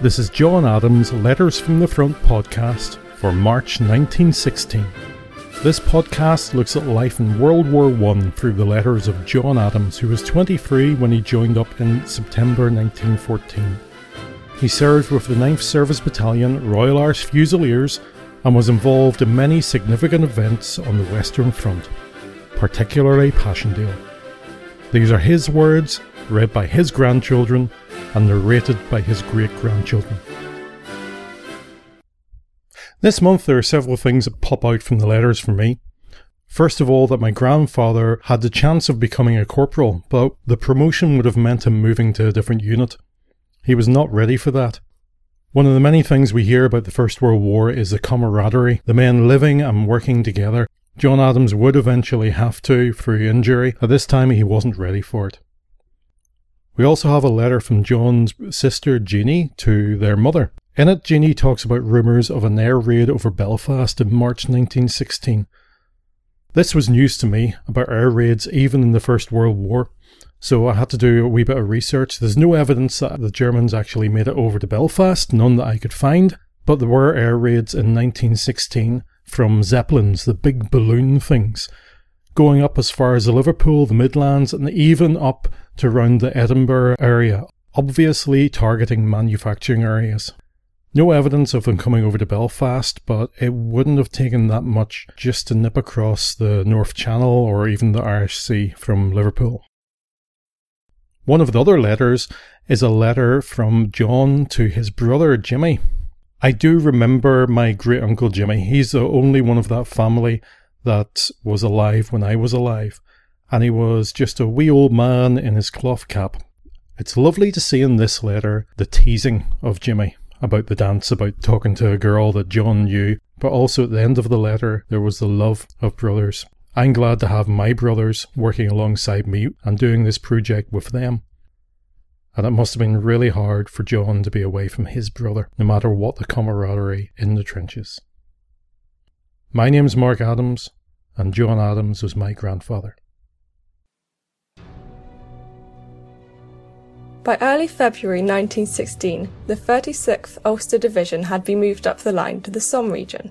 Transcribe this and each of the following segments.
This is John Adams' Letters from the Front podcast for March 1916. This podcast looks at life in World War I through the letters of John Adams, who was 23 when he joined up in September 1914. He served with the 9th Service Battalion, Royal Irish Fusiliers, and was involved in many significant events on the Western Front, particularly Passchendaele. These are his words, read by his grandchildren, and narrated by his great grandchildren. This month, there are several things that pop out from the letters for me. First of all, that my grandfather had the chance of becoming a corporal, but the promotion would have meant him moving to a different unit. He was not ready for that. One of the many things we hear about the First World War is the camaraderie, the men living and working together. John Adams would eventually have to through injury. At this time, he wasn't ready for it. We also have a letter from John's sister Jeanie to their mother. In it, Jeanie talks about rumours of an air raid over Belfast in March 1916. This was news to me about air raids even in the First World War, so I had to do a wee bit of research. There's no evidence that the Germans actually made it over to Belfast, none that I could find, but there were air raids in 1916 from Zeppelins, the big balloon things going up as far as Liverpool, the Midlands, and even up to around the Edinburgh area, obviously targeting manufacturing areas. No evidence of them coming over to Belfast, but it wouldn't have taken that much just to nip across the North Channel or even the Irish Sea from Liverpool. One of the other letters is a letter from John to his brother Jimmy. I do remember my great uncle Jimmy. He's the only one of that family that was alive when I was alive, and he was just a wee old man in his cloth cap. It's lovely to see in this letter the teasing of Jimmy about the dance, about talking to a girl that John knew, but also at the end of the letter there was the love of brothers. I'm glad to have my brothers working alongside me and doing this project with them. And it must have been really hard for John to be away from his brother, no matter what the camaraderie in the trenches. My name's Mark Adams, and John Adams was my grandfather. By early February 1916, the 36th Ulster Division had been moved up the line to the Somme region.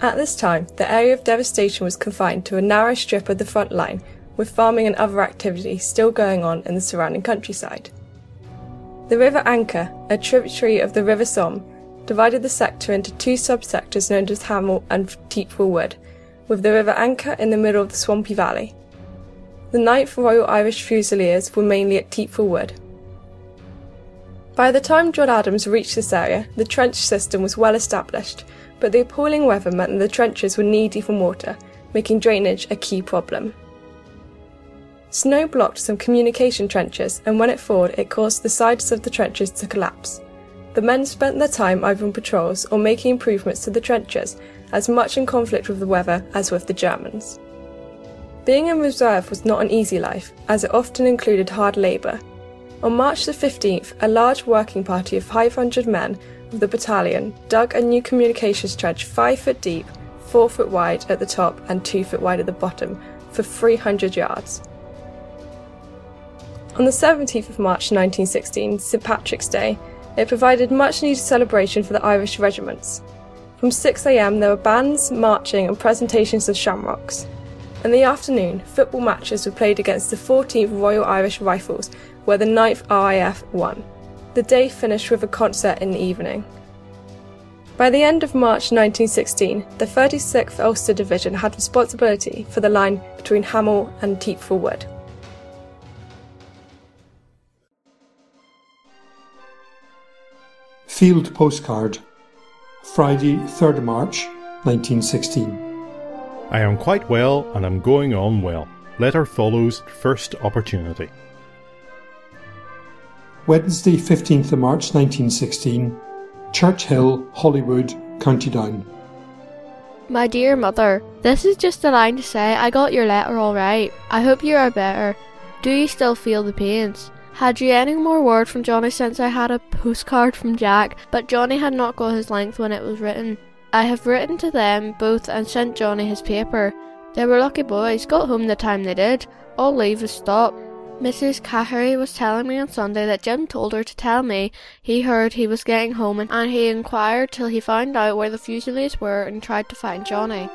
At this time, the area of devastation was confined to a narrow strip of the front line, with farming and other activity still going on in the surrounding countryside. The River Ancre, a tributary of the River Somme, divided the sector into two subsectors known as Hamel and Thiepval Wood, with the River Ancre in the middle of the swampy valley. The 9th Royal Irish Fusiliers were mainly at Thiepval Wood. By the time John Adams reached this area, the trench system was well established, but the appalling weather meant that the trenches were deep in water, making drainage a key problem. Snow blocked some communication trenches, and when it thawed, it caused the sides of the trenches to collapse. The men spent their time either on patrols or making improvements to the trenches, as much in conflict with the weather as with the Germans. Being in reserve was not an easy life, as it often included hard labour. On March the 15th, a large working party of 500 men of the battalion dug a new communications trench 5 foot deep, 4 foot wide at the top, and 2 foot wide at the bottom, for 300 yards. On the 17th of March 1916, St Patrick's Day, it provided much needed celebration for the Irish regiments. From 6am there were bands, marching, and presentations of shamrocks. In the afternoon, football matches were played against the 14th Royal Irish Rifles, where the 9th RIF won. The day finished with a concert in the evening. By the end of March 1916, the 36th Ulster Division had responsibility for the line between Hamel and Thiepval Wood. Field Postcard, Friday, 3rd March 1916. I am quite well and am going on well. Letter follows first opportunity. Wednesday, 15th of March 1916, Church Hill, Holywood, County Down. My dear mother, this is just a line to say I got your letter all right. I hope you are better. Do you still feel the pains? Had you any more word from Johnny since I had a postcard from Jack, but Johnny had not got his length when it was written. I have written to them both and sent Johnny his paper. They were lucky boys, got home the time they did. All leave has stopped. Mrs. Cahery was telling me on Sunday that Jim told her to tell me he heard he was getting home and he inquired till he found out where the Fusiliers were and tried to find Johnny.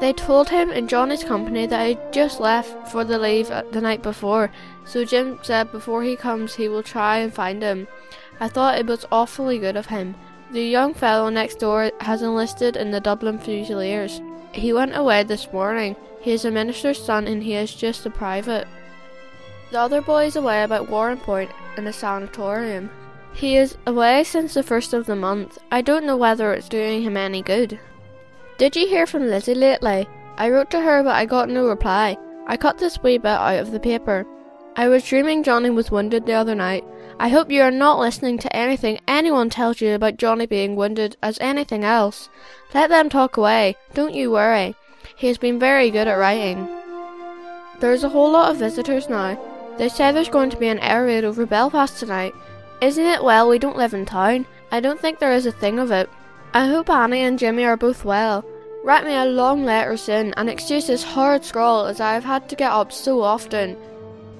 They told him and Johnny's company that he'd just left for the leave uh, the night before, so Jim said before he comes he will try and find him. I thought it was awfully good of him. The young fellow next door has enlisted in the Dublin Fusiliers. He went away this morning. He is a minister's son and he is just a private. The other boy is away about Warrenpoint in a sanatorium. He is away since the first of the month. I don't know whether it's doing him any good. Did you hear from Lizzie lately? I wrote to her but I got no reply. I cut this wee bit out of the paper. I was dreaming Johnny was wounded the other night. I hope you are not listening to anything anyone tells you about Johnny being wounded as anything else. Let them talk away. Don't you worry. He has been very good at writing. There's a whole lot of visitors now. They say there's going to be an air raid over Belfast tonight. Isn't it well we don't live in town? I don't think there is a thing of it. I hope Annie and Jimmy are both well. Write me a long letter soon and excuse this horrid scrawl as I have had to get up so often.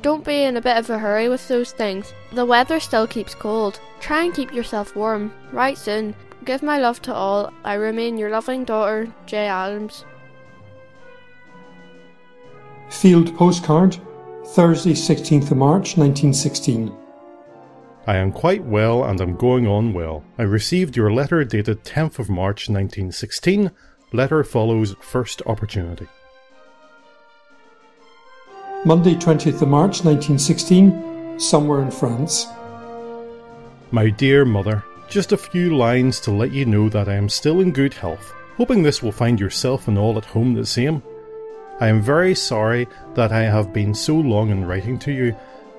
Don't be in a bit of a hurry with those things. The weather still keeps cold. Try and keep yourself warm. Write soon. Give my love to all. I remain your loving daughter, J. Adams. Field postcard Thursday, 16th of March 1916. I am quite well and am going on well. I received your letter dated 10th of March 1916. Letter follows first opportunity. Monday, 20th of March 1916, somewhere in France. My dear mother, just a few lines to let you know that I am still in good health, hoping this will find yourself and all at home the same. I am very sorry that I have been so long in writing to you,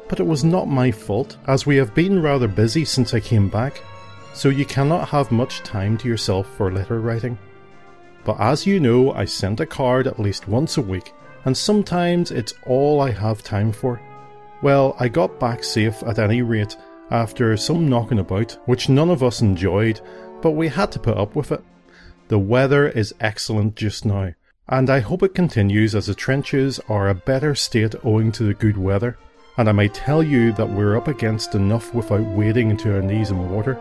but it was not my fault, as we have been rather busy since I came back, so you cannot have much time to yourself for letter writing. But as you know, I send a card at least once a week, and sometimes it's all I have time for. Well, I got back safe at any rate, after some knocking about, which none of us enjoyed, but we had to put up with it. The weather is excellent just now, and I hope it continues as the trenches are a better state owing to the good weather. And I may tell you that we're up against enough without wading into our knees in water.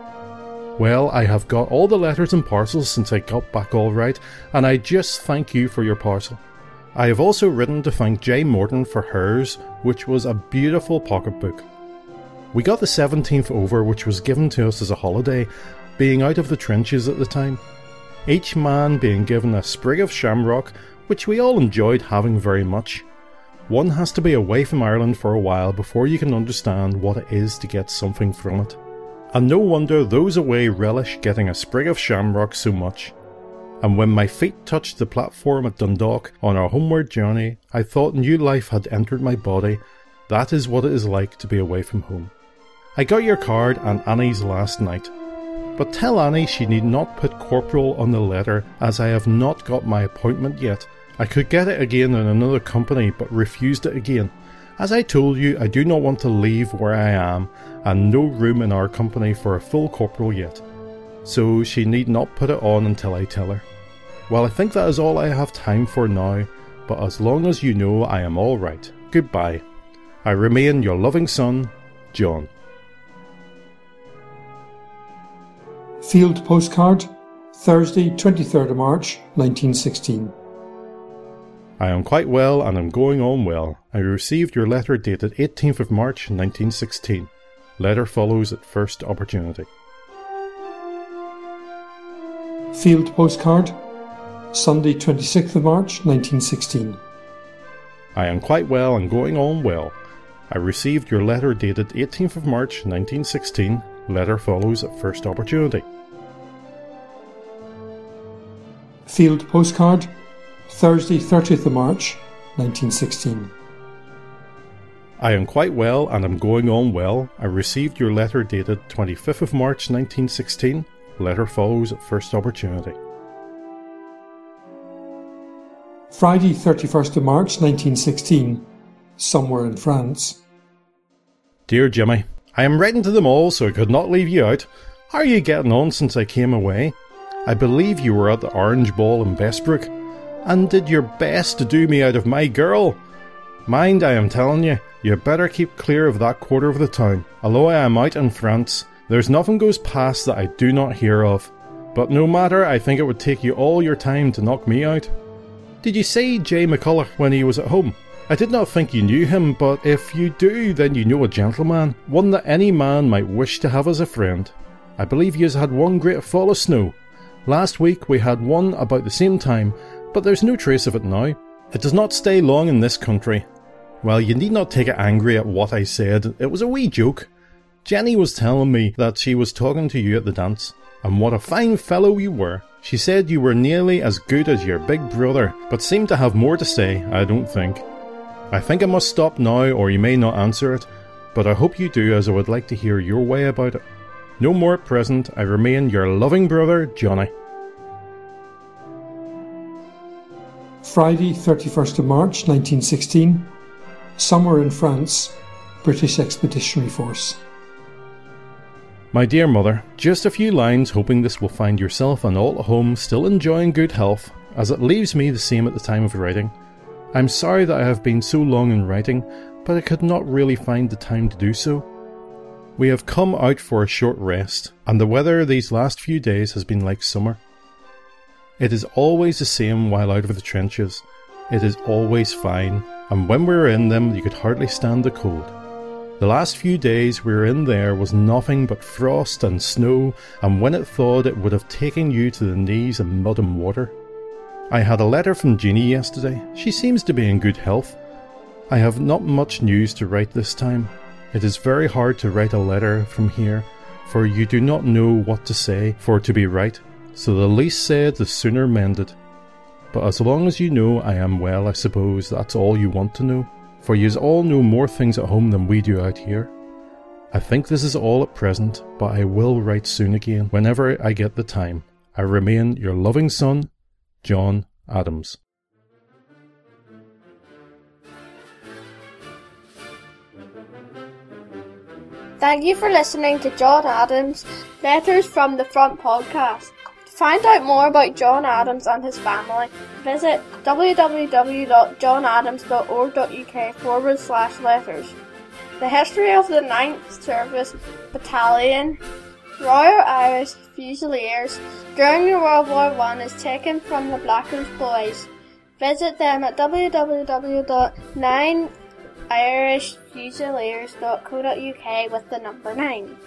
Well, I have got all the letters and parcels since I got back all right, and I just thank you for your parcel. I have also written to thank Jay Morton for hers, which was a beautiful pocketbook. We got the 17th over, which was given to us as a holiday, being out of the trenches at the time each man being given a sprig of shamrock, which we all enjoyed having very much. One has to be away from Ireland for a while before you can understand what it is to get something from it. And no wonder those away relish getting a sprig of shamrock so much. And when my feet touched the platform at Dundalk on our homeward journey, I thought new life had entered my body. That is what it is like to be away from home. I got your card and Annie's last night. But tell Annie she need not put corporal on the letter, as I have not got my appointment yet. I could get it again in another company, but refused it again. As I told you, I do not want to leave where I am, and no room in our company for a full corporal yet. So she need not put it on until I tell her. Well, I think that is all I have time for now, but as long as you know I am all right, goodbye. I remain your loving son, John. Field postcard Thursday, 23rd of March 1916. I am quite well and am going on well. I received your letter dated 18th of March 1916. Letter follows at first opportunity. Field postcard Sunday, 26th of March 1916. I am quite well and going on well. I received your letter dated 18th of March 1916. Letter follows at first opportunity. Field postcard Thursday, 30th of March 1916. I am quite well and am going on well. I received your letter dated 25th of March 1916. Letter follows at first opportunity. Friday, 31st of March 1916. Somewhere in France. Dear Jimmy, I am writing to them all, so I could not leave you out. How are you getting on since I came away? I believe you were at the Orange Ball in Bessbrook, and did your best to do me out of my girl. Mind, I am telling you, you better keep clear of that quarter of the town. Although I am out in France, there's nothing goes past that I do not hear of. But no matter, I think it would take you all your time to knock me out. Did you see Jay McCulloch when he was at home? I did not think you knew him, but if you do, then you know a gentleman, one that any man might wish to have as a friend. I believe you had one great fall of snow. Last week we had one about the same time, but there's no trace of it now. It does not stay long in this country, well, you need not take it angry at what I said. It was a wee joke. Jenny was telling me that she was talking to you at the dance, and what a fine fellow you were. She said you were nearly as good as your big brother, but seemed to have more to say, I don't think. I think I must stop now, or you may not answer it, but I hope you do, as I would like to hear your way about it. No more at present, I remain your loving brother, Johnny. Friday, 31st of March 1916 somewhere in France, British Expeditionary Force. My dear mother, just a few lines hoping this will find yourself and all at home still enjoying good health, as it leaves me the same at the time of writing. I'm sorry that I have been so long in writing, but I could not really find the time to do so. We have come out for a short rest, and the weather these last few days has been like summer. It is always the same while out of the trenches. It is always fine, and when we were in them, you could hardly stand the cold. The last few days we were in there was nothing but frost and snow, and when it thawed, it would have taken you to the knees in mud and water. I had a letter from Jeanie yesterday. She seems to be in good health. I have not much news to write this time. It is very hard to write a letter from here, for you do not know what to say for to be right, so the least said the sooner mended. But as long as you know I am well, I suppose that's all you want to know, for yous all know more things at home than we do out here. I think this is all at present, but I will write soon again, whenever I get the time. I remain your loving son, John Adams. Thank you for listening to John Adams' Letters from the Front podcast find out more about John Adams and his family, visit www.johnadams.org.uk forward slash letters. The history of the 9th Service Battalion, Royal Irish Fusiliers during World War I is taken from the Blacker's Boys. Visit them at www.9irishfusiliers.co.uk with the number 9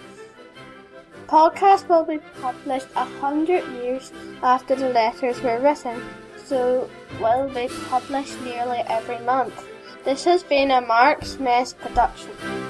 podcast will be published a hundred years after the letters were written, so will be published nearly every month. This has been a Mark Smith production.